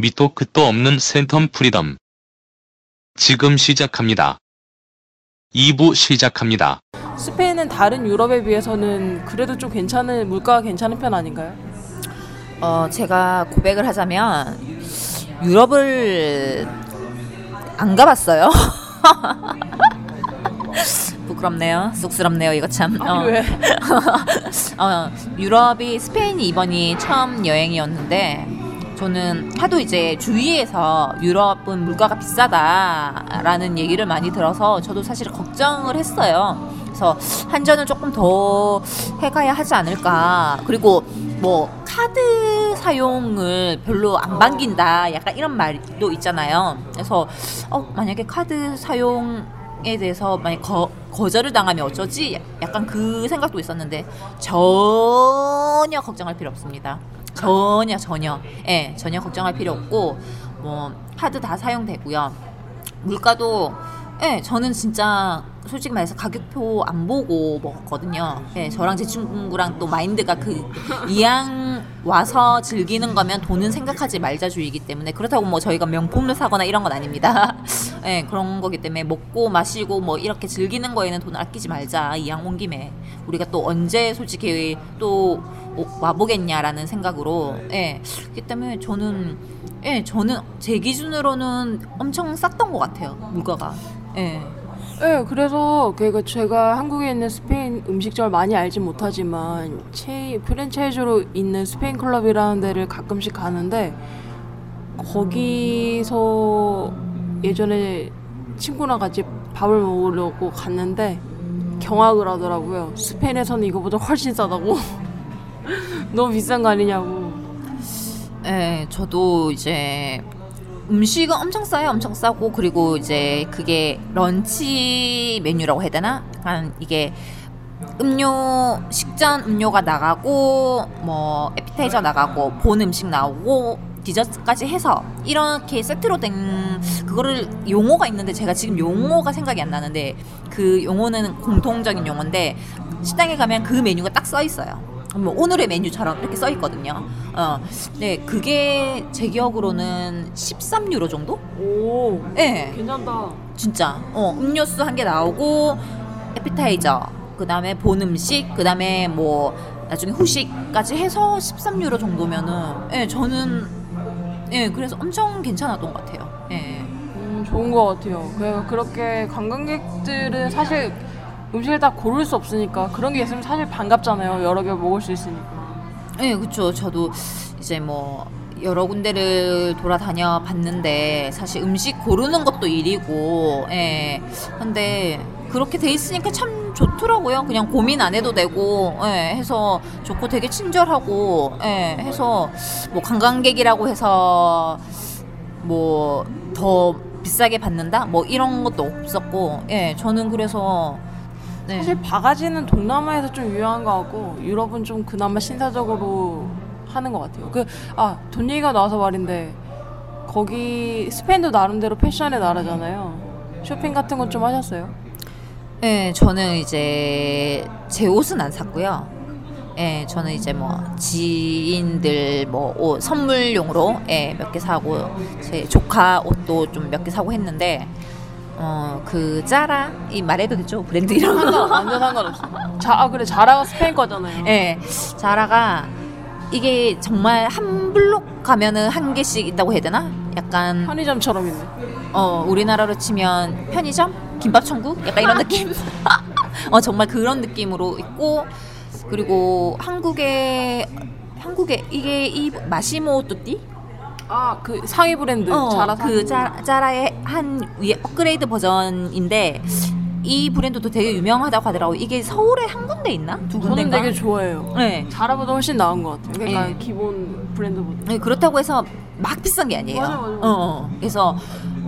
밑도 끝도 없는 센텀 프리덤. 지금 시작합니다. 2부 시작합니다. 스페인은 다른 유럽에 비해서는 그래도 좀 괜찮은 물가가 괜찮은 편 아닌가요? 어, 제가 고백을 하자면 유럽을 안 가봤어요. 부끄럽네요. 쑥스럽네요. 이거 참. 아니 왜? 어, 유럽이 스페인이 이번이 처음 여행이었는데 저는 하도 이제 주위에서 유럽은 물가가 비싸다라는 얘기를 많이 들어서 저도 사실 걱정을 했어요. 그래서 한전을 조금 더 해가야 하지 않을까. 그리고 뭐 카드 사용을 별로 안 반긴다. 약간 이런 말도 있잖아요. 그래서 어, 만약에 카드 사용 에 대해서 만약 거, 거절을 당하면 어쩌지? 약간 그 생각도 있었는데 전혀 걱정할 필요 없습니다. 전혀 전혀. 예 전혀 걱정할 필요 없고 뭐 카드 다 사용되고요. 물가도 예 저는 진짜 솔직히 말해서 가격표 안 보고 먹었거든요. 예 저랑 제 친구랑 또 마인드가 그 이왕 와서 즐기는 거면 돈은 생각하지 말자 주의이기 때문에 그렇다고 뭐 저희가 명품을 사거나 이런 건 아닙니다. 예 그런 거기 때문에 먹고 마시고 뭐 이렇게 즐기는 거에는 돈을 아끼지 말자 이왕 온 김에. 우리가 또 언제 솔직히 또 와보겠냐라는 생각으로. 예 그렇기 때문에 저는 예 저는 제 기준으로는 엄청 쌌던 것 같아요 물가가. 예 네, 그래서 그 제가 한국에 있는 스페인 음식점을 많이 알지 못하지만 체 프랜차이즈로 있는 스페인 클럽이라는 데를 가끔씩 가는데 거기서 예전에 친구랑 같이 밥을 먹으려고 갔는데 경악을 하더라고요. 스페인에서는 이거보다 훨씬 싸다고. 너무 비싼 거 아니냐고. 예, 저도 이제 음식은 엄청 싸요, 엄청 싸고 그리고 이제 그게 런치 메뉴라고 해야 되나? 약간 이게 음료 식전 음료가 나가고 뭐 에피타이저 나가고 본 음식 나오고 디저트까지 해서 이렇게 세트로 된 그거를 용어가 있는데 제가 지금 용어가 생각이 안 나는데 그 용어는 공통적인 용어인데 식당에 가면 그 메뉴가 딱 써 있어요. 뭐 오늘의 메뉴처럼 이렇게 써 있거든요. 어, 네, 그게 제 기억으로는 13유로 정도? 오, 예, 괜찮다. 진짜. 어, 음료수 한 개 나오고 에피타이저, 그 다음에 본 음식, 그 다음에 뭐 나중에 후식까지 해서 13유로 정도면은, 예, 저는 예, 그래서 엄청 괜찮았던 것 같아요. 예. 음, 좋은 것 같아요. 그러니까 그렇게 관광객들은 사실 음식을 다 고를 수 없으니까 그런 게 있으면 사실 반갑잖아요. 여러 개 먹을 수 있으니까. 예, 그쵸. 저도 이제 뭐 여러 군데를 돌아다녀 봤는데 사실 음식 고르는 것도 일이고, 예. 근데 그렇게 돼 있으니까 참 좋더라고요. 그냥 고민 안 해도 되고, 예. 해서 좋고 되게 친절하고, 예. 해서 뭐 관광객이라고 해서 뭐 더 비싸게 받는다? 뭐 이런 것도 없었고, 예. 저는 그래서 네. 사실 바가지는 동남아에서 좀 유명한 것 같고 유럽은 좀 그나마 신사적으로 하는 것 같아요. 그아돈 얘기가 나와서 말인데 거기 스페인도 나름대로 패션의 나라잖아요. 쇼핑 같은 건 좀 하셨어요? 네, 저는 이제 제 옷은 안 샀고요. 예, 저는 이제 뭐 지인들 뭐 옷, 선물용으로 예, 몇 개 사고 제 조카 옷도 좀 몇 개 사고 했는데 어, 그 짜라 이 말해도 되죠? 브랜드 이름. 상관 완전 상관없어. 자, 아 그래 자라가 스페인 거잖아요. 예. 자라가 이게 정말 한 블록 가면은 한 개씩 있다고 해야 되나? 약간 편의점처럼 있네. 어 우리나라로 치면 편의점 김밥 천국 약간 이런 느낌 어 정말 그런 느낌으로 있고 그리고 한국에 한국에 이게 이 마시모 뚜띠 아 그 상위 브랜드 어, 자라 그. 자, 자라의 한 위에 업그레이드 버전인데 이 브랜드도 되게 유명하다고 하더라고 이게 서울에 한 군데 있나 두 저는 군데인가 되게 좋아해요. 네. 자라보다 훨씬 나은 것 같아요. 그러니까 예. 기본 브랜드보다. 네, 그렇다고 해서 막 비싼 게 아니에요. 맞아, 맞아, 맞아. 어, 어. 그래서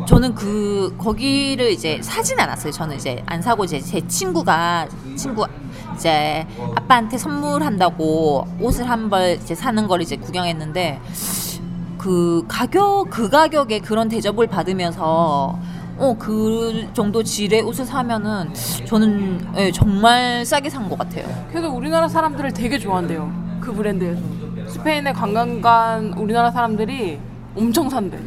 저는 그 거기를 이제 사진 않았어요. 저는 이제 안 사고 이제 제 친구가 친구 이제 아빠한테 선물한다고 옷을 한 벌 이제 사는 걸 이제 구경했는데 그 가격 그 가격에 그런 대접을 받으면서 어 그 정도 질의 옷을 사면은 저는 예, 정말 싸게 산 것 같아요. 그래도 우리나라 사람들을 되게 좋아한대요. 그 브랜드에서. 스페인에 관광 간 우리나라 사람들이 엄청 산대.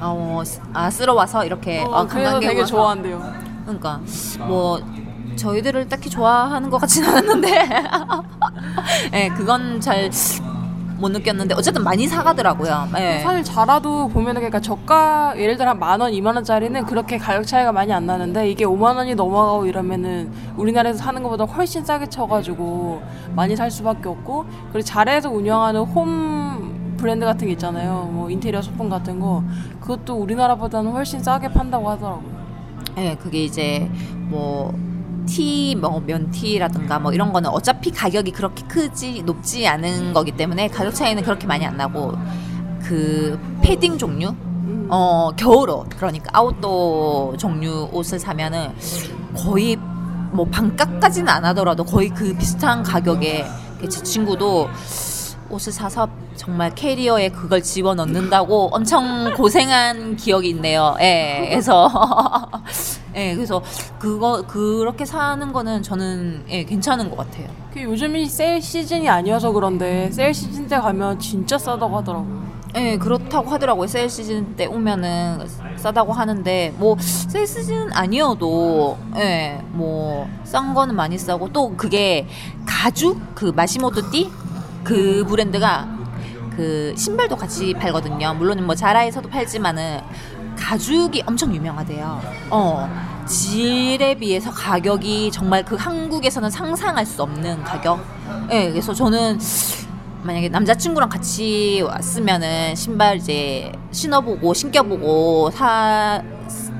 어, 아 쓸어 와서 이렇게 어, 아, 그래서 되게 와서. 좋아한대요. 그러니까 뭐 저희들을 딱히 좋아하는 것 같진 않았는데, 예, 그건 잘 못 느꼈는데 어쨌든 많이 사가더라고요. 예. 사실 자라도 보면은 그러니까 저가 예를 들어 한 만 원, 이만 원짜리는 그렇게 가격 차이가 많이 안 나는데 이게 5만 원이 넘어가고 이러면은 우리나라에서 사는 것보다 훨씬 싸게 쳐가지고 많이 살 수밖에 없고 그리고 자라에서 운영하는 홈 브랜드 같은 게 있잖아요. 뭐 인테리어 소품 같은 거 그것도 우리나라보다는 훨씬 싸게 판다고 하더라고요. 예, 그게 이제 뭐 티, 뭐 면티라든가 뭐 이런 거는 어차피 가격이 그렇게 크지 높지 않은 거기 때문에 가격 차이는 그렇게 많이 안 나고 그 패딩 종류 음. 어 겨울옷 그러니까 아웃도어 종류 옷을 사면은 거의 뭐 반값까지는 안 하더라도 거의 그 비슷한 가격에 제 친구도 옷을 사서 정말 캐리어에 그걸 집어 넣는다고 엄청 고생한 기억이 있네요. 예, 그래서 예, 그래서 그거 그렇게 사는 거는 저는 예, 괜찮은 것 같아요. 그 요즘이 세일 시즌이 아니어서 그런데 세일 시즌 때 가면 진짜 싸다고 하더라고요. 예, 그렇다고 하더라고요. 세일 시즌 때 오면은 싸다고 하는데 뭐 세일 시즌 아니어도 예, 뭐 싼 거는 많이 싸고 또 그게 가죽 그 마시모토 띠 그 브랜드가 그 신발도 같이 팔거든요. 물론 뭐 자라에서도 팔지만은 가죽이 엄청 유명하대요. 어. 질에 비해서 가격이 정말 그 한국에서는 상상할 수 없는 가격. 예, 그래서 저는 만약에 남자친구랑 같이 왔으면은 신발 이제 신어보고 신겨보고 사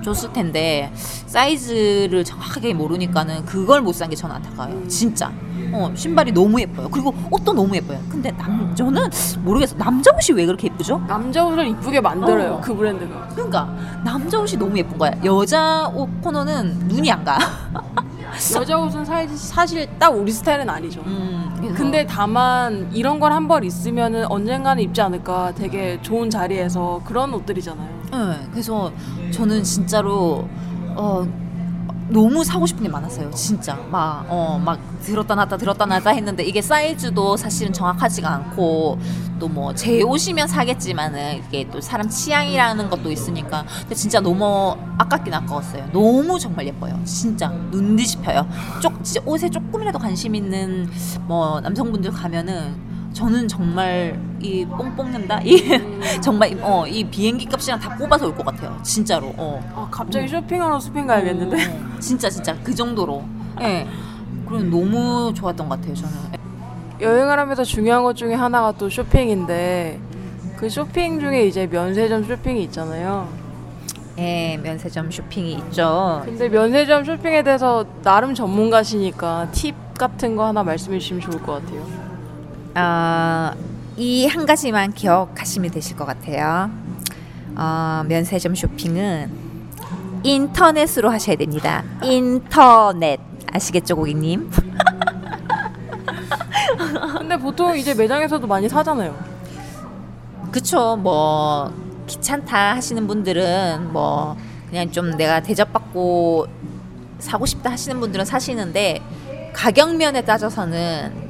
줬을 텐데 사이즈를 정확하게 모르니까는 그걸 못 산 게 저는 안타까워요. 진짜. 어, 신발이 너무 예뻐요. 그리고 옷도 너무 예뻐요. 근데 남 저는 모르겠어. 남자 옷이 왜 그렇게 예쁘죠? 남자 옷을 이쁘게 만들어요. 어. 그 브랜드가. 그러니까 남자 옷이 너무 예쁜 거야. 여자 옷 코너는 눈이 안 가. 여자 옷은 사, 사실 딱 우리 스타일은 아니죠. 음, 그래서 근데 다만 이런 걸 한 벌 있으면은 언젠가는 입지 않을까 되게 좋은 자리에서 그런 옷들이잖아요. 네, 그래서 저는 진짜로 어 너무 사고 싶은 게 많았어요. 진짜 막 어 막 들었다 놨다 들었다 놨다 했는데 이게 사이즈도 사실은 정확하지가 않고 또 뭐 제 옷이면 사겠지만은 이게 또 사람 취향이라는 것도 있으니까 근데 진짜 너무 아깝긴 아까웠어요. 너무 정말 예뻐요. 진짜 눈 뒤집혀요. 쪽 진짜 옷에 조금이라도 관심 있는 뭐 남성분들 가면은 저는 정말 이뽕 뽑는다 이 정말 어 이 비행기 값이랑 다 뽑아서 올 것 같아요. 진짜로. 어. 아, 갑자기 쇼핑하러 스페인 가야겠는데? 어, 진짜 진짜 그 정도로. 예. 그럼 너무 좋았던 것 같아요. 저는. 여행을 하면서 중요한 것 중에 하나가 또 쇼핑인데 그 쇼핑 중에 이제 면세점 쇼핑이 있잖아요. 예, 면세점 쇼핑이 있죠. 근데 면세점 쇼핑에 대해서 나름 전문가시니까 팁 같은 거 하나 말씀해 주시면 좋을 것 같아요. 어, 이한 가지만 기억하시면 되실 것 같아요. 어, 면세점 쇼핑은 인터넷으로 하셔야 됩니다. 인터넷 아시겠죠, 고객님? 근데 보통 이제 매장에서도 많이 사잖아요. 그쵸 뭐 귀찮다 하시는 분들은 뭐 그냥 좀 내가 대접받고 사고 싶다 하시는 분들은 사시는데 가격 면에 따져서는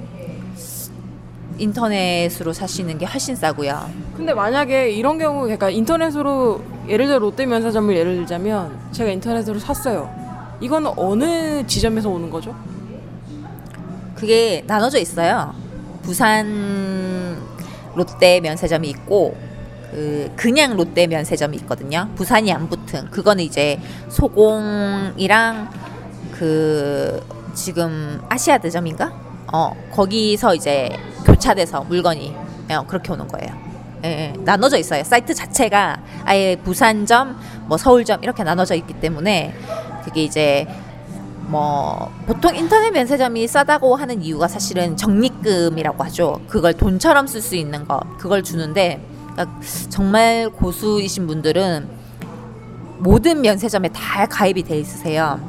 인터넷으로 사시는 게 훨씬 싸고요. 근데 만약에 이런 경우 그러니까 인터넷으로 예를 들어 롯데 면세점을 예를 들자면 제가 인터넷으로 샀어요. 이건 어느 지점에서 오는 거죠? 그게 나눠져 있어요. 부산 롯데 면세점이 있고 그 그냥 롯데 면세점이 있거든요. 부산이 안 붙은 그거는 이제 소공이랑 그 지금 아시아드점인가? 어 거기서 이제 교차돼서 물건이 어, 그렇게 오는 거예요. 예, 예, 나눠져 있어요. 사이트 자체가 아예 부산점, 뭐 서울점 이렇게 나눠져 있기 때문에 그게 이제 뭐 보통 인터넷 면세점이 싸다고 하는 이유가 사실은 적립금이라고 하죠. 그걸 돈처럼 쓸 수 있는 거 그걸 주는데 그러니까 정말 고수이신 분들은 모든 면세점에 다 가입이 돼 있으세요.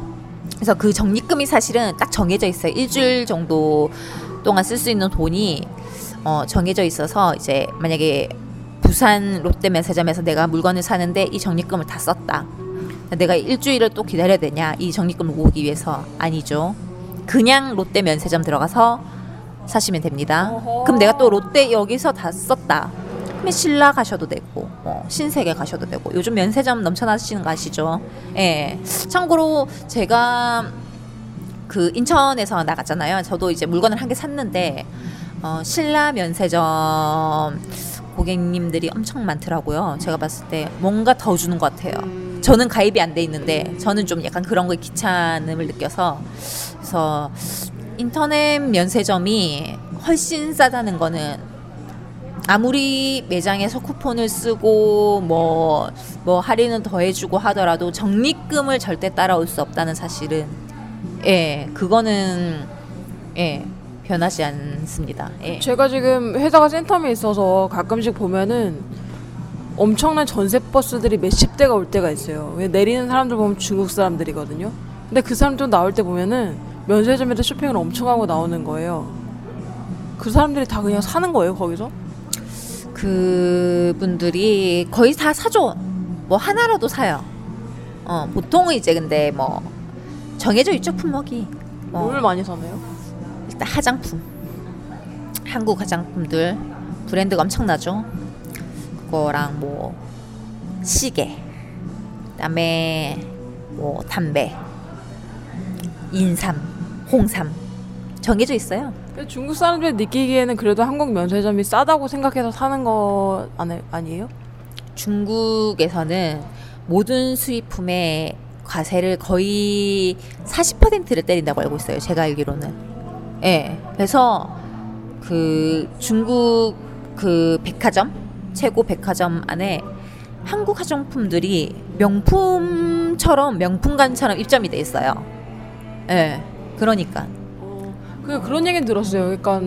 그래서 그 적립금이 사실은 딱 정해져 있어요. 일주일 정도 동안 쓸 수 있는 돈이 어, 정해져 있어서 이제 만약에 부산 롯데 면세점에서 내가 물건을 사는데 이 적립금을 다 썼다. 내가 일주일을 또 기다려야 되냐 이 적립금을 모으기 위해서 아니죠. 그냥 롯데 면세점 들어가서 사시면 됩니다. 그럼 내가 또 롯데 여기서 다 썼다. 신라 가셔도 되고 뭐 신세계 가셔도 되고 요즘 면세점 넘쳐나시는 거 아시죠? 예. 참고로 제가 그 인천에서 나갔잖아요. 저도 이제 물건을 한 개 샀는데 어, 신라 면세점 고객님들이 엄청 많더라고요. 제가 봤을 때 뭔가 더 주는 것 같아요. 저는 가입이 안 돼 있는데 저는 좀 약간 그런 거에 귀찮음을 느껴서 그래서 인터넷 면세점이 훨씬 싸다는 거는 아무리 매장에서 쿠폰을 쓰고 뭐, 뭐 할인은 더 해주고 하더라도 적립금을 절대 따라올 수 없다는 사실은 예, 그거는 예, 변하지 않습니다. 예. 제가 지금 회사가 센텀에 있어서 가끔씩 보면은 엄청난 전세 버스들이 몇십 대가 올 때가 있어요. 왜 내리는 사람들 보면 중국 사람들이거든요. 근데 그 사람들 나올 때 보면은 면세점에서 쇼핑을 엄청 하고 나오는 거예요. 그 사람들이 다 그냥 사는 거예요 거기서? 그분들이 거의 다 사죠. 뭐 하나라도 사요. 어, 보통은 이제 근데 뭐 정해져 있죠 품목이. 뭐 뭘 많이 사나요? 일단 화장품. 한국 화장품들 브랜드가 엄청나죠. 그거랑 뭐 시계. 그다음에 뭐 담배. 인삼, 홍삼 정해져 있어요. 중국 사람들이 느끼기에는 그래도 한국 면세점이 싸다고 생각해서 사는 거 아니, 아니에요? 중국에서는 모든 수입품의 과세를 거의 40%를 때린다고 알고 있어요. 제가 알기로는. 예. 그래서 그 중국 그 백화점 최고 백화점 안에 한국 화장품들이 명품처럼 명품관처럼 입점이 돼 있어요. 예. 그러니까 그 그런 얘기는 들었어요. 그러니까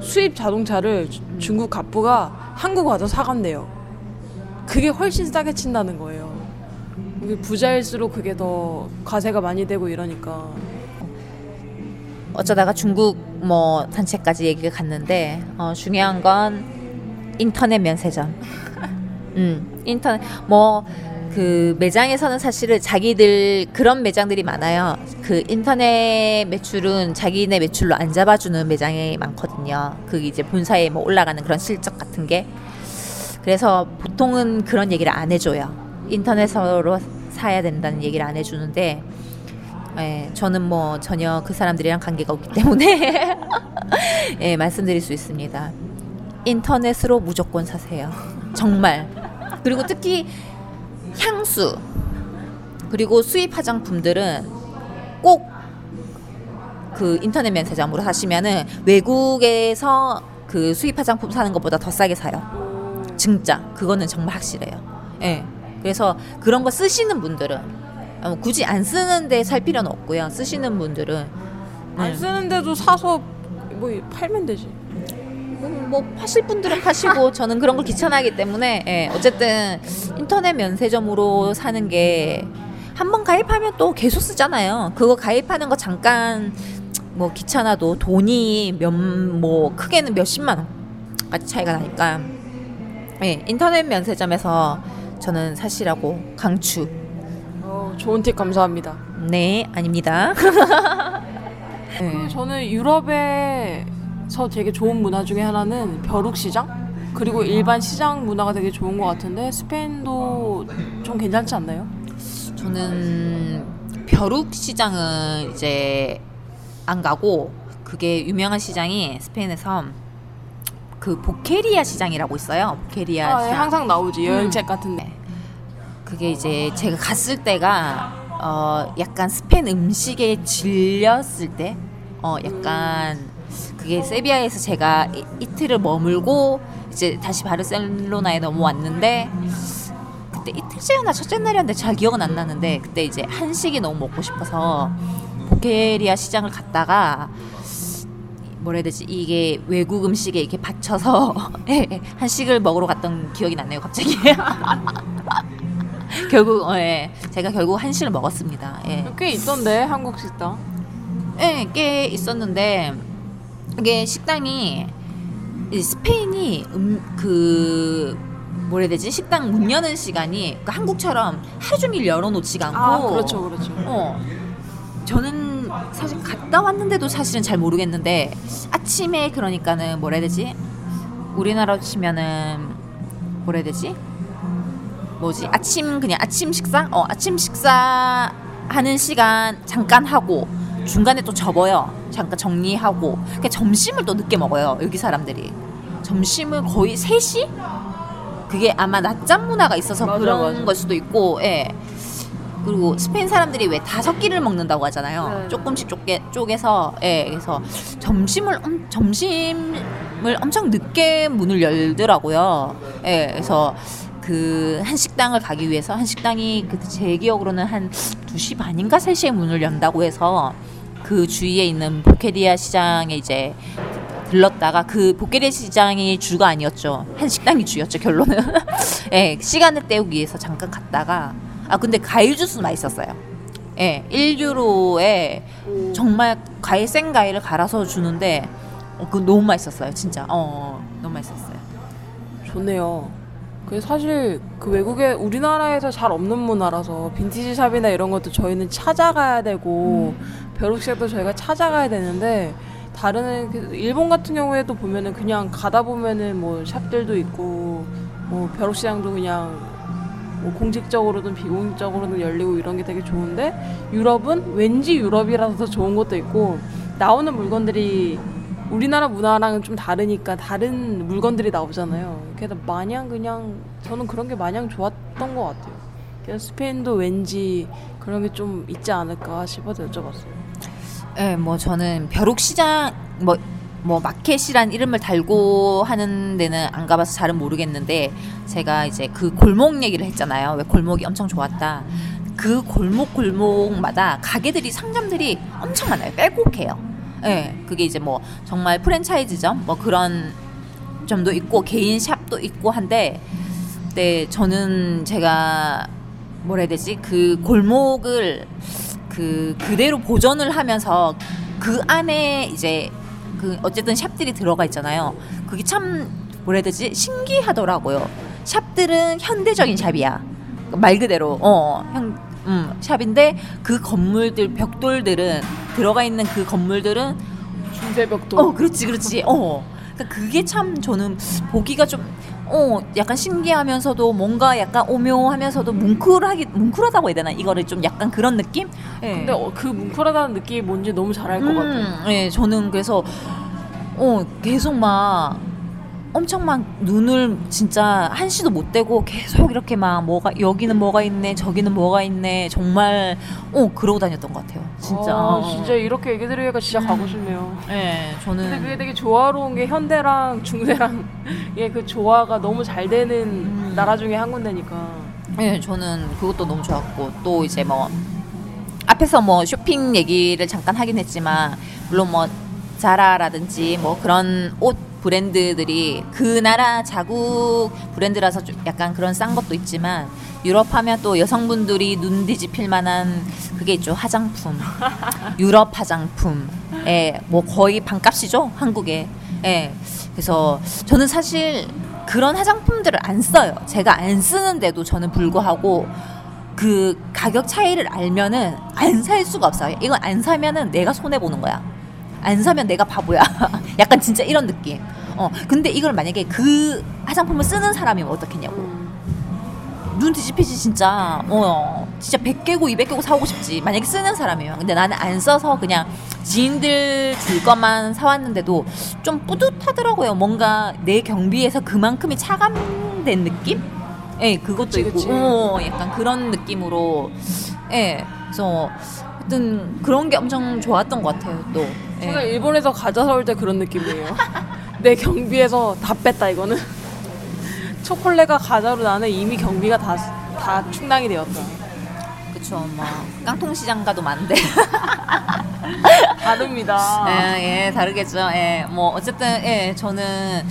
수입 자동차를 주- 중국 갑부가 한국 와서 사간대요. 그게 훨씬 싸게 친다는 거예요. 부자일수록 그게 더 과세가 많이 되고 이러니까. 어쩌다가 중국 뭐 단체까지 얘기가 갔는데 어, 중요한 건 인터넷 면세점. 음, 인터넷 뭐 그 매장에서는 사실은 자기들 그런 매장들이 많아요. 그 인터넷 매출은 자기네 매출로 안 잡아주는 매장이 많거든요. 그 이제 본사에 뭐 올라가는 그런 실적 같은 게. 그래서 보통은 그런 얘기를 안 해줘요. 인터넷으로 사야 된다는 얘기를 안 해주는데 예, 저는 뭐 전혀 그 사람들이랑 관계가 없기 때문에 예, 말씀드릴 수 있습니다. 인터넷으로 무조건 사세요. 정말. 그리고 특히 향수 그리고 수입 화장품들은 꼭 그 인터넷 면세점으로 사시면은 외국에서 그 수입 화장품 사는 것보다 더 싸게 사요. 진짜 그거는 정말 확실해요. 예. 그래서 그런 거 쓰시는 분들은 어, 굳이 안 쓰는데 살 필요는 없고요. 쓰시는 분들은 안 음, 쓰는데도 사서 뭐 팔면 되지. 음, 뭐 파실 분들은 파시고 저는 그런 걸 귀찮아하기 때문에 예, 어쨌든 인터넷 면세점으로 사는 게 한 번 가입하면 또 계속 쓰잖아요. 그거 가입하는 거 잠깐 뭐 귀찮아도 돈이 몇 뭐 크게는 몇십만 원까지 차이가 나니까 예, 인터넷 면세점에서 저는 사시라고 강추. 어, 좋은 팁 감사합니다. 네, 아닙니다. 그 저는 유럽에 서 되게 좋은 문화 중에 하나는 벼룩 시장 그리고 일반 시장 문화가 되게 좋은 것 같은데 스페인도 좀 괜찮지 않나요? 저는 벼룩 시장은 이제 안 가고 그게 유명한 시장이 스페인에서 그 보케리아 시장이라고 있어요. 보케리아 아, 예, 시장. 항상 나오지 여행책 같은데. 그게 이제 제가 갔을 때가 어 약간 스페인 음식에 질렸을 때 어 약간 그게 세비야에서 제가 이, 이틀을 머물고 이제 다시 바르셀로나에 넘어왔는데 그때 이틀째였나 첫째 날이었는데 잘 기억은 안 나는데 그때 이제 한식이 너무 먹고 싶어서 보케리아 시장을 갔다가 뭐라 해야 되지 이게 외국 음식에 이렇게 받쳐서 예, 예, 한식을 먹으러 갔던 기억이 났네요 갑자기 결국 어, 예. 제가 결국 한식을 먹었습니다. 예. 꽤 있던데 한국 식당. 예, 꽤 있었는데 이게 식당이 이 스페인이 음, 그 뭐라 해야 되지 식당 문 여는 시간이 그러니까 한국처럼 하루 종일 열어놓지가 않고 아 그렇죠 그렇죠. 어 저는 사실 갔다 왔는데도 사실은 잘 모르겠는데 아침에 그러니까는 뭐라 해야 되지 우리나라로 치면은 뭐라 해야 되지? 뭐지? 아침 그냥 아침 식사? 어 아침 식사 하는 시간 잠깐 하고 중간에 또 접어요. 잠깐 정리하고. 그러니까 점심을 또 늦게 먹어요. 여기 사람들이. 점심을 거의 3시? 그게 아마 낮잠 문화가 있어서 맞아, 그런 맞아. 걸 수도 있고, 예. 그리고 스페인 사람들이 왜 다섯 끼를 먹는다고 하잖아요. 네. 조금씩 쪼개, 쪼개서, 예. 그래서 점심을, 엄- 점심을 엄청 늦게 문을 열더라고요. 예. 그래서 그 한 식당을 가기 위해서 한 식당이 그 제 기억으로는 한 2시 반인가 3시에 문을 연다고 해서 그 주위에 있는 보케디아 시장에 이제 들렀다가 그 보케디아 시장이 주가 아니었죠. 한 식당이 주였죠, 결론은. 예, 시간을 때우기 위해서 잠깐 갔다가 아 근데 과일 주스 맛있었어요. 예, 1유로에 정말 과일 생 과일을 갈아서 주는데 어, 그 너무 맛있었어요, 진짜. 어, 너무 맛있었어요. 좋네요. 그 사실 그 외국에 우리나라에서 잘 없는 문화라서 빈티지 샵이나 이런 것도 저희는 찾아가야 되고 벼룩시장도 저희가 찾아가야 되는데 다른 그 일본 같은 경우에도 보면은 그냥 가다 보면은 뭐 샵들도 있고 뭐 벼룩시장도 그냥 뭐 공식적으로든 비공식적으로든 열리고 이런 게 되게 좋은데 유럽은 왠지 유럽이라서 더 좋은 것도 있고 나오는 물건들이 우리나라 문화랑은 좀 다르니까 다른 물건들이 나오잖아요. 그래서 마냥 그냥 저는 그런 게 마냥 좋았던 것 같아요. 그래서 스페인도 왠지 그런 게 좀 있지 않을까 싶어서 여쭤봤어요. 예, 뭐 저는 벼룩시장 뭐, 뭐 마켓이란 이름을 달고 하는 데는 안 가봐서 잘은 모르겠는데 제가 이제 그 골목 얘기를 했잖아요. 왜 골목이 엄청 좋았다. 그 골목 골목마다 가게들이 상점들이 엄청 많아요. 빼곡해요. 예, 그게 이제 뭐 정말 프랜차이즈점 뭐 그런 점도 있고 개인 샵도 있고 한데 네, 저는 제가 뭐라 해야 되지? 그 골목을 그 그대로 보존을 하면서 그 안에 이제 그 어쨌든 샵들이 들어가 있잖아요. 그게 참 뭐라 해야 되지? 신기하더라고요. 샵들은 현대적인 샵이야. 말 그대로 어, 형 음, 샵인데 그 건물들 벽돌들은 들어가 있는 그 건물들은 중세벽도 어, 그렇지, 그렇지. 어. 그러니까 그게 참 저는 보기가 좀, 어, 약간 신기하면서도 뭔가 약간 오묘하면서도 뭉클하게, 뭉클하다고 해야 되나? 이거를 좀 약간 그런 느낌? 예. 근데 어, 그 뭉클하다는 느낌이 뭔지 너무 잘 알 것 같아요. 음, 예, 저는 그래서, 어, 계속 막, 엄청 막 눈을 진짜 한시도 못 떼고 계속 이렇게 막 뭐가 여기는 뭐가 있네 저기는 뭐가 있네 정말 어 그러고 다녔던 것 같아요 진짜 아, 어. 진짜 이렇게 얘기 들으니까 진짜 가고 싶네요. 예 저는 근데 그게 되게 조화로운 게 현대랑 중세랑 얘그 조화가 너무 잘 되는 음. 나라 중에 한 군데니까. 예, 저는 그것도 너무 좋았고 또 이제 뭐 앞에서 뭐 쇼핑 얘기를 잠깐 하긴 했지만 물론 뭐 자라라든지 뭐 그런 옷 브랜드들이 그 나라 자국 브랜드라서 좀 약간 그런 싼 것도 있지만 유럽 하면 또 여성분들이 눈 뒤집힐 만한 그게 있죠. 화장품. 유럽 화장품. 예뭐 거의 반값이죠 한국에. 예. 그래서 저는 사실 그런 화장품들을 안 써요. 제가 안 쓰는데도 저는 불구하고 그 가격 차이를 알면은 안 살 수가 없어요. 이건 안 사면은 내가 손해 보는 거야 안 사면 내가 바보야 약간 진짜 이런 느낌 어 근데 이걸 만약에 그 화장품을 쓰는 사람이면 어떻겠냐고 음. 눈 뒤집히지 진짜 어 진짜 100개고 200개고 사오고 싶지 만약에 쓰는 사람이에요 근데 나는 안 써서 그냥 지인들 줄 것만 사왔는데도 좀 뿌듯하더라고요 뭔가 내 경비에서 그만큼이 차감된 느낌? 예 그것도 그치, 있고 그치. 어, 약간 그런 느낌으로 예 그래서 하여튼 그런 게 엄청 좋았던 것 같아요 또 예. 제가 일본에서 과자 사올 때 그런 느낌이에요. 내 경비에서 다 뺐다 이거는. 초콜릿과 과자로 나는 이미 경비가 다, 다 충당이 되었다. 그쵸 뭐 깡통시장 가도 많은데 다릅니다. 예, 예, 다르겠죠. 예, 뭐 어쨌든 예, 저는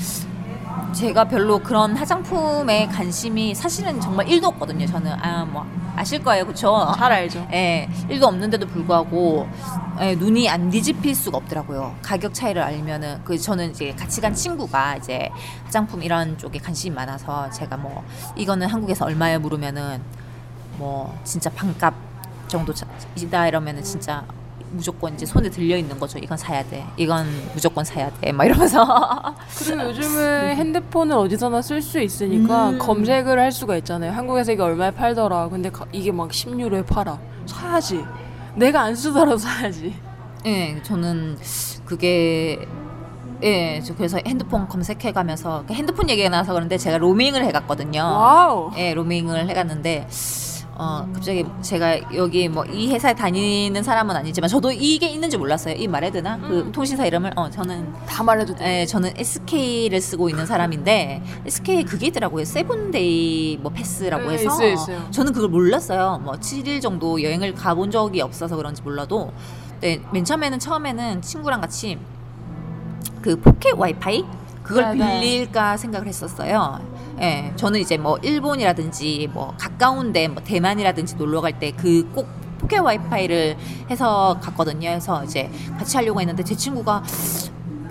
제가 별로 그런 화장품에 관심이 사실은 정말 1도 없거든요. 저는 아 뭐 아실 거예요, 그쵸? 잘 알죠. 예, 1도 없는데도 불구하고 예, 눈이 안 뒤집힐 수가 없더라고요. 가격 차이를 알면은 그 저는 이제 같이 간 친구가 이제 화장품 이런 쪽에 관심이 많아서 제가 뭐 이거는 한국에서 얼마에 물으면은 뭐 진짜 반값 정도 차- 이다 이러면은 진짜 무조건 이제 손에 들려 있는 거죠. 이건 사야 돼. 이건 무조건 사야 돼. 막 이러면서 그리고 요즘은 핸드폰을 어디서나 쓸 수 있으니까 음. 검색을 할 수가 있잖아요. 한국에서 이게 얼마에 팔더라. 근데 가- 이게 막 10유로에 팔아. 사야지. 내가 안 쓰더라도 사야지. 예, 저는 그게 예, 저 그래서 핸드폰 검색해 가면서 핸드폰 얘기가 나와서 그런데 제가 로밍을 해 갔거든요. 와우. 예, 로밍을 해갔는데 어 갑자기 제가 여기 뭐 이 회사에 다니는 사람은 아니지만 저도 이게 있는지 몰랐어요. 이 말해야 되나? 그 음. 통신사 이름을 어 저는 다 말해도 돼. 예, 저는 SK를 쓰고 있는 사람인데 SK 그게 있더라고요. seven day 뭐 패스라고 네, 해서 있어요, 있어요. 저는 그걸 몰랐어요. 뭐 7일 정도 여행을 가본 적이 없어서 그런지 몰라도 네, 맨 처음에는 처음에는 친구랑 같이 그 포켓 와이파이 그걸 네, 네. 빌릴까 생각을 했었어요. 예, 저는 이제 뭐 일본이라든지 뭐 가까운데 뭐 대만이라든지 놀러 갈 때 그 꼭 포켓 와이파이를 해서 갔거든요. 그래서 이제 같이 하려고 했는데 제 친구가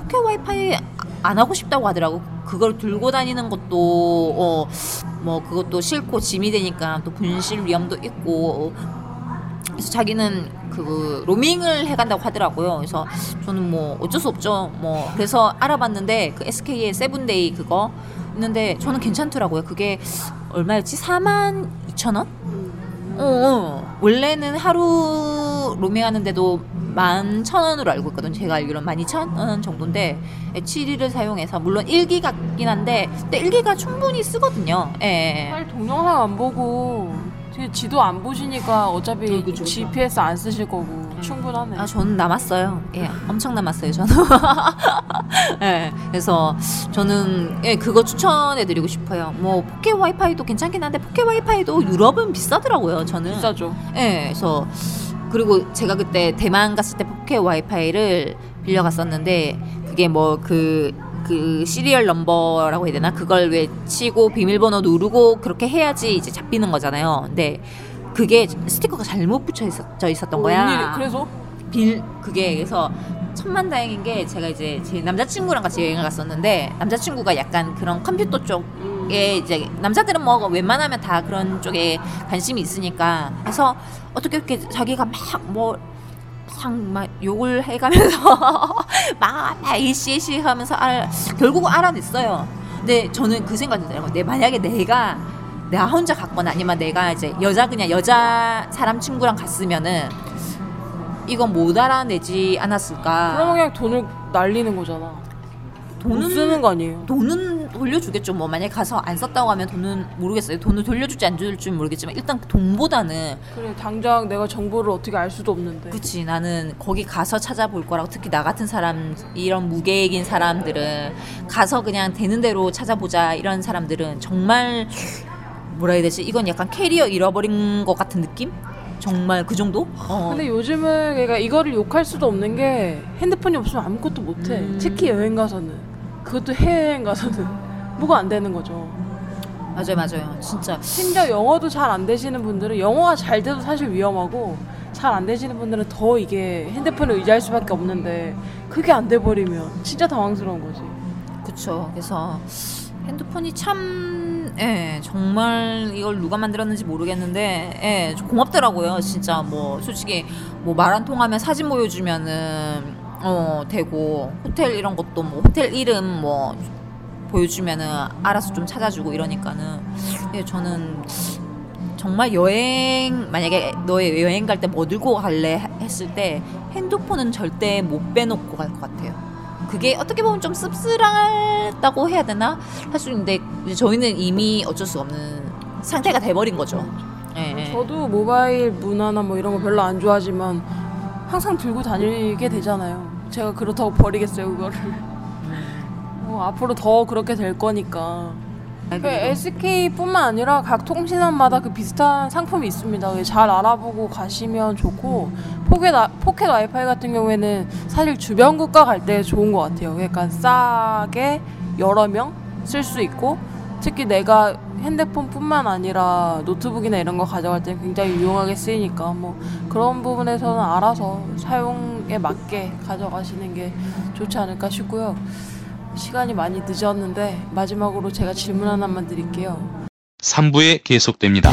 포켓 와이파이 안 하고 싶다고 하더라고. 그걸 들고 다니는 것도 어 뭐 그것도 싫고 짐이 되니까 또 분실 위험도 있고 그래서 자기는 그 로밍을 해간다고 하더라고요. 그래서 저는 뭐 어쩔 수 없죠. 뭐 그래서 알아봤는데 그 SK의 seven day 그거 있는데 저는 괜찮더라고요. 그게 얼마였지? 4만 2천 원? 어, 어. 원래는 하루 로밍하는데도 만천 원으로 알고 있거든요. 제가 알기로는 만 이천 원 정도인데 7일을 사용해서 물론 1기가긴 한데 근데 1기가 충분히 쓰거든요. 예. 빨리 동영상 안 보고 뒤에 지도 안 보시니까 어차피 어, 그죠, 그죠. GPS 안 쓰실 거고 충분하네. 아, 저는 남았어요. 예, 엄청 남았어요, 저는. 예, 그래서 저는 예, 그거 추천해드리고 싶어요. 뭐 포켓 와이파이도 괜찮긴 한데 포켓 와이파이도 유럽은 비싸더라고요. 저는. 비싸죠. 예, 그래서 그리고 제가 그때 대만 갔을 때 포켓 와이파이를 빌려갔었는데 그게 뭐 그 그 시리얼 넘버라고 해야 되나 그걸 외치고 비밀번호 누르고 그렇게 해야지 이제 잡히는 거잖아요. 근데 그게 스티커가 잘못 붙여 있었, 있었던 거야. 그래서 빌 그게 그래서 천만다행인 게 제가 이제 제 남자친구랑 같이 여행을 갔었는데 남자친구가 약간 그런 컴퓨터 쪽에 이제 남자들은 뭐 웬만하면 다 그런 쪽에 관심이 있으니까 그래서 어떻게 이렇게 자기가 막 뭐 막 욕을 해가면서 막 이씨이씨 하면서 알, 결국 알아냈어요. 근데 저는 그 생각이 들더라고요. 내 만약에 내가 나 혼자 갔거나 아니면 내가 이제 여자 그냥 여자 사람 친구랑 갔으면은 이건 못 알아내지 않았을까. 그러면 그냥 돈을 날리는 거잖아. 돈 돈은 쓰는 거 아니에요. 돈은 돌려주겠죠. 뭐 만약 에 가서 안 썼다고 하면 돈은 모르겠어요. 돈을 돌려줄지 안 줄지 모르겠지만 일단 돈보다는 그래 당장 내가 정보를 어떻게 알 수도 없는데. 그치 나는 거기 가서 찾아볼 거라고 특히 나 같은 사람 이런 무계획인 사람들은 가서 그냥 되는 대로 찾아보자 이런 사람들은 정말 뭐라 해야 되지 이건 약간 캐리어 잃어버린 것 같은 느낌 정말 그 정도 어. 근데 요즘은 그러니까 이거를 욕할 수도 없는 게 핸드폰이 없으면 아무것도 못해. 음. 특히 여행 가서는. 그것도 해외 여행 가서는 뭐가 안 되는 거죠. 맞아요 맞아요 진짜 심지어 영어도 잘 안 되시는 분들은 영어가 잘 돼도 사실 위험하고 잘 안 되시는 분들은 더 이게 핸드폰을 의지할 수밖에 없는데 그게 안 돼 버리면 진짜 당황스러운 거지. 그쵸 그래서 핸드폰이 참 예, 정말 이걸 누가 만들었는지 모르겠는데 예, 좀 고맙더라고요 진짜 뭐 솔직히 뭐 말 안 통하면 사진 보여주면은 어 되고 호텔 이런 것도 뭐 호텔 이름 뭐 보여주면은 알아서 좀 찾아주고 이러니까는 예, 저는 정말 여행 만약에 너의 여행 갈 때 뭐 들고 갈래 했을 때 핸드폰은 절대 못 빼놓고 갈 것 같아요. 그게 어떻게 보면 좀 씁쓸하다고 해야 되나 할 수 있는데 저희는 이미 어쩔 수 없는 상태가 돼버린 거죠. 예, 예. 저도 모바일 문화나 뭐 이런 거 별로 안 좋아하지만 항상 들고 다니게 되잖아요. 제가 그렇다고 버리겠어요 그거를. 뭐 앞으로 더 그렇게 될 거니까. 그 SK뿐만 아니라 각 통신사마다 그 비슷한 상품이 있습니다. 잘 알아보고 가시면 좋고 포켓, 아- 포켓 와이파이 같은 경우에는 사실 주변 국가 갈 때 좋은 것 같아요. 그러니까 싸게 여러 명 쓸 수 있고 특히 내가 핸드폰뿐만 아니라 노트북이나 이런 거 가져갈 때 굉장히 유용하게 쓰이니까 뭐 그런 부분에서는 알아서 사용에 맞게 가져가시는 게 좋지 않을까 싶고요. 시간이 많이 늦었는데 마지막으로 제가 질문 하나만 드릴게요. 3부에 계속됩니다.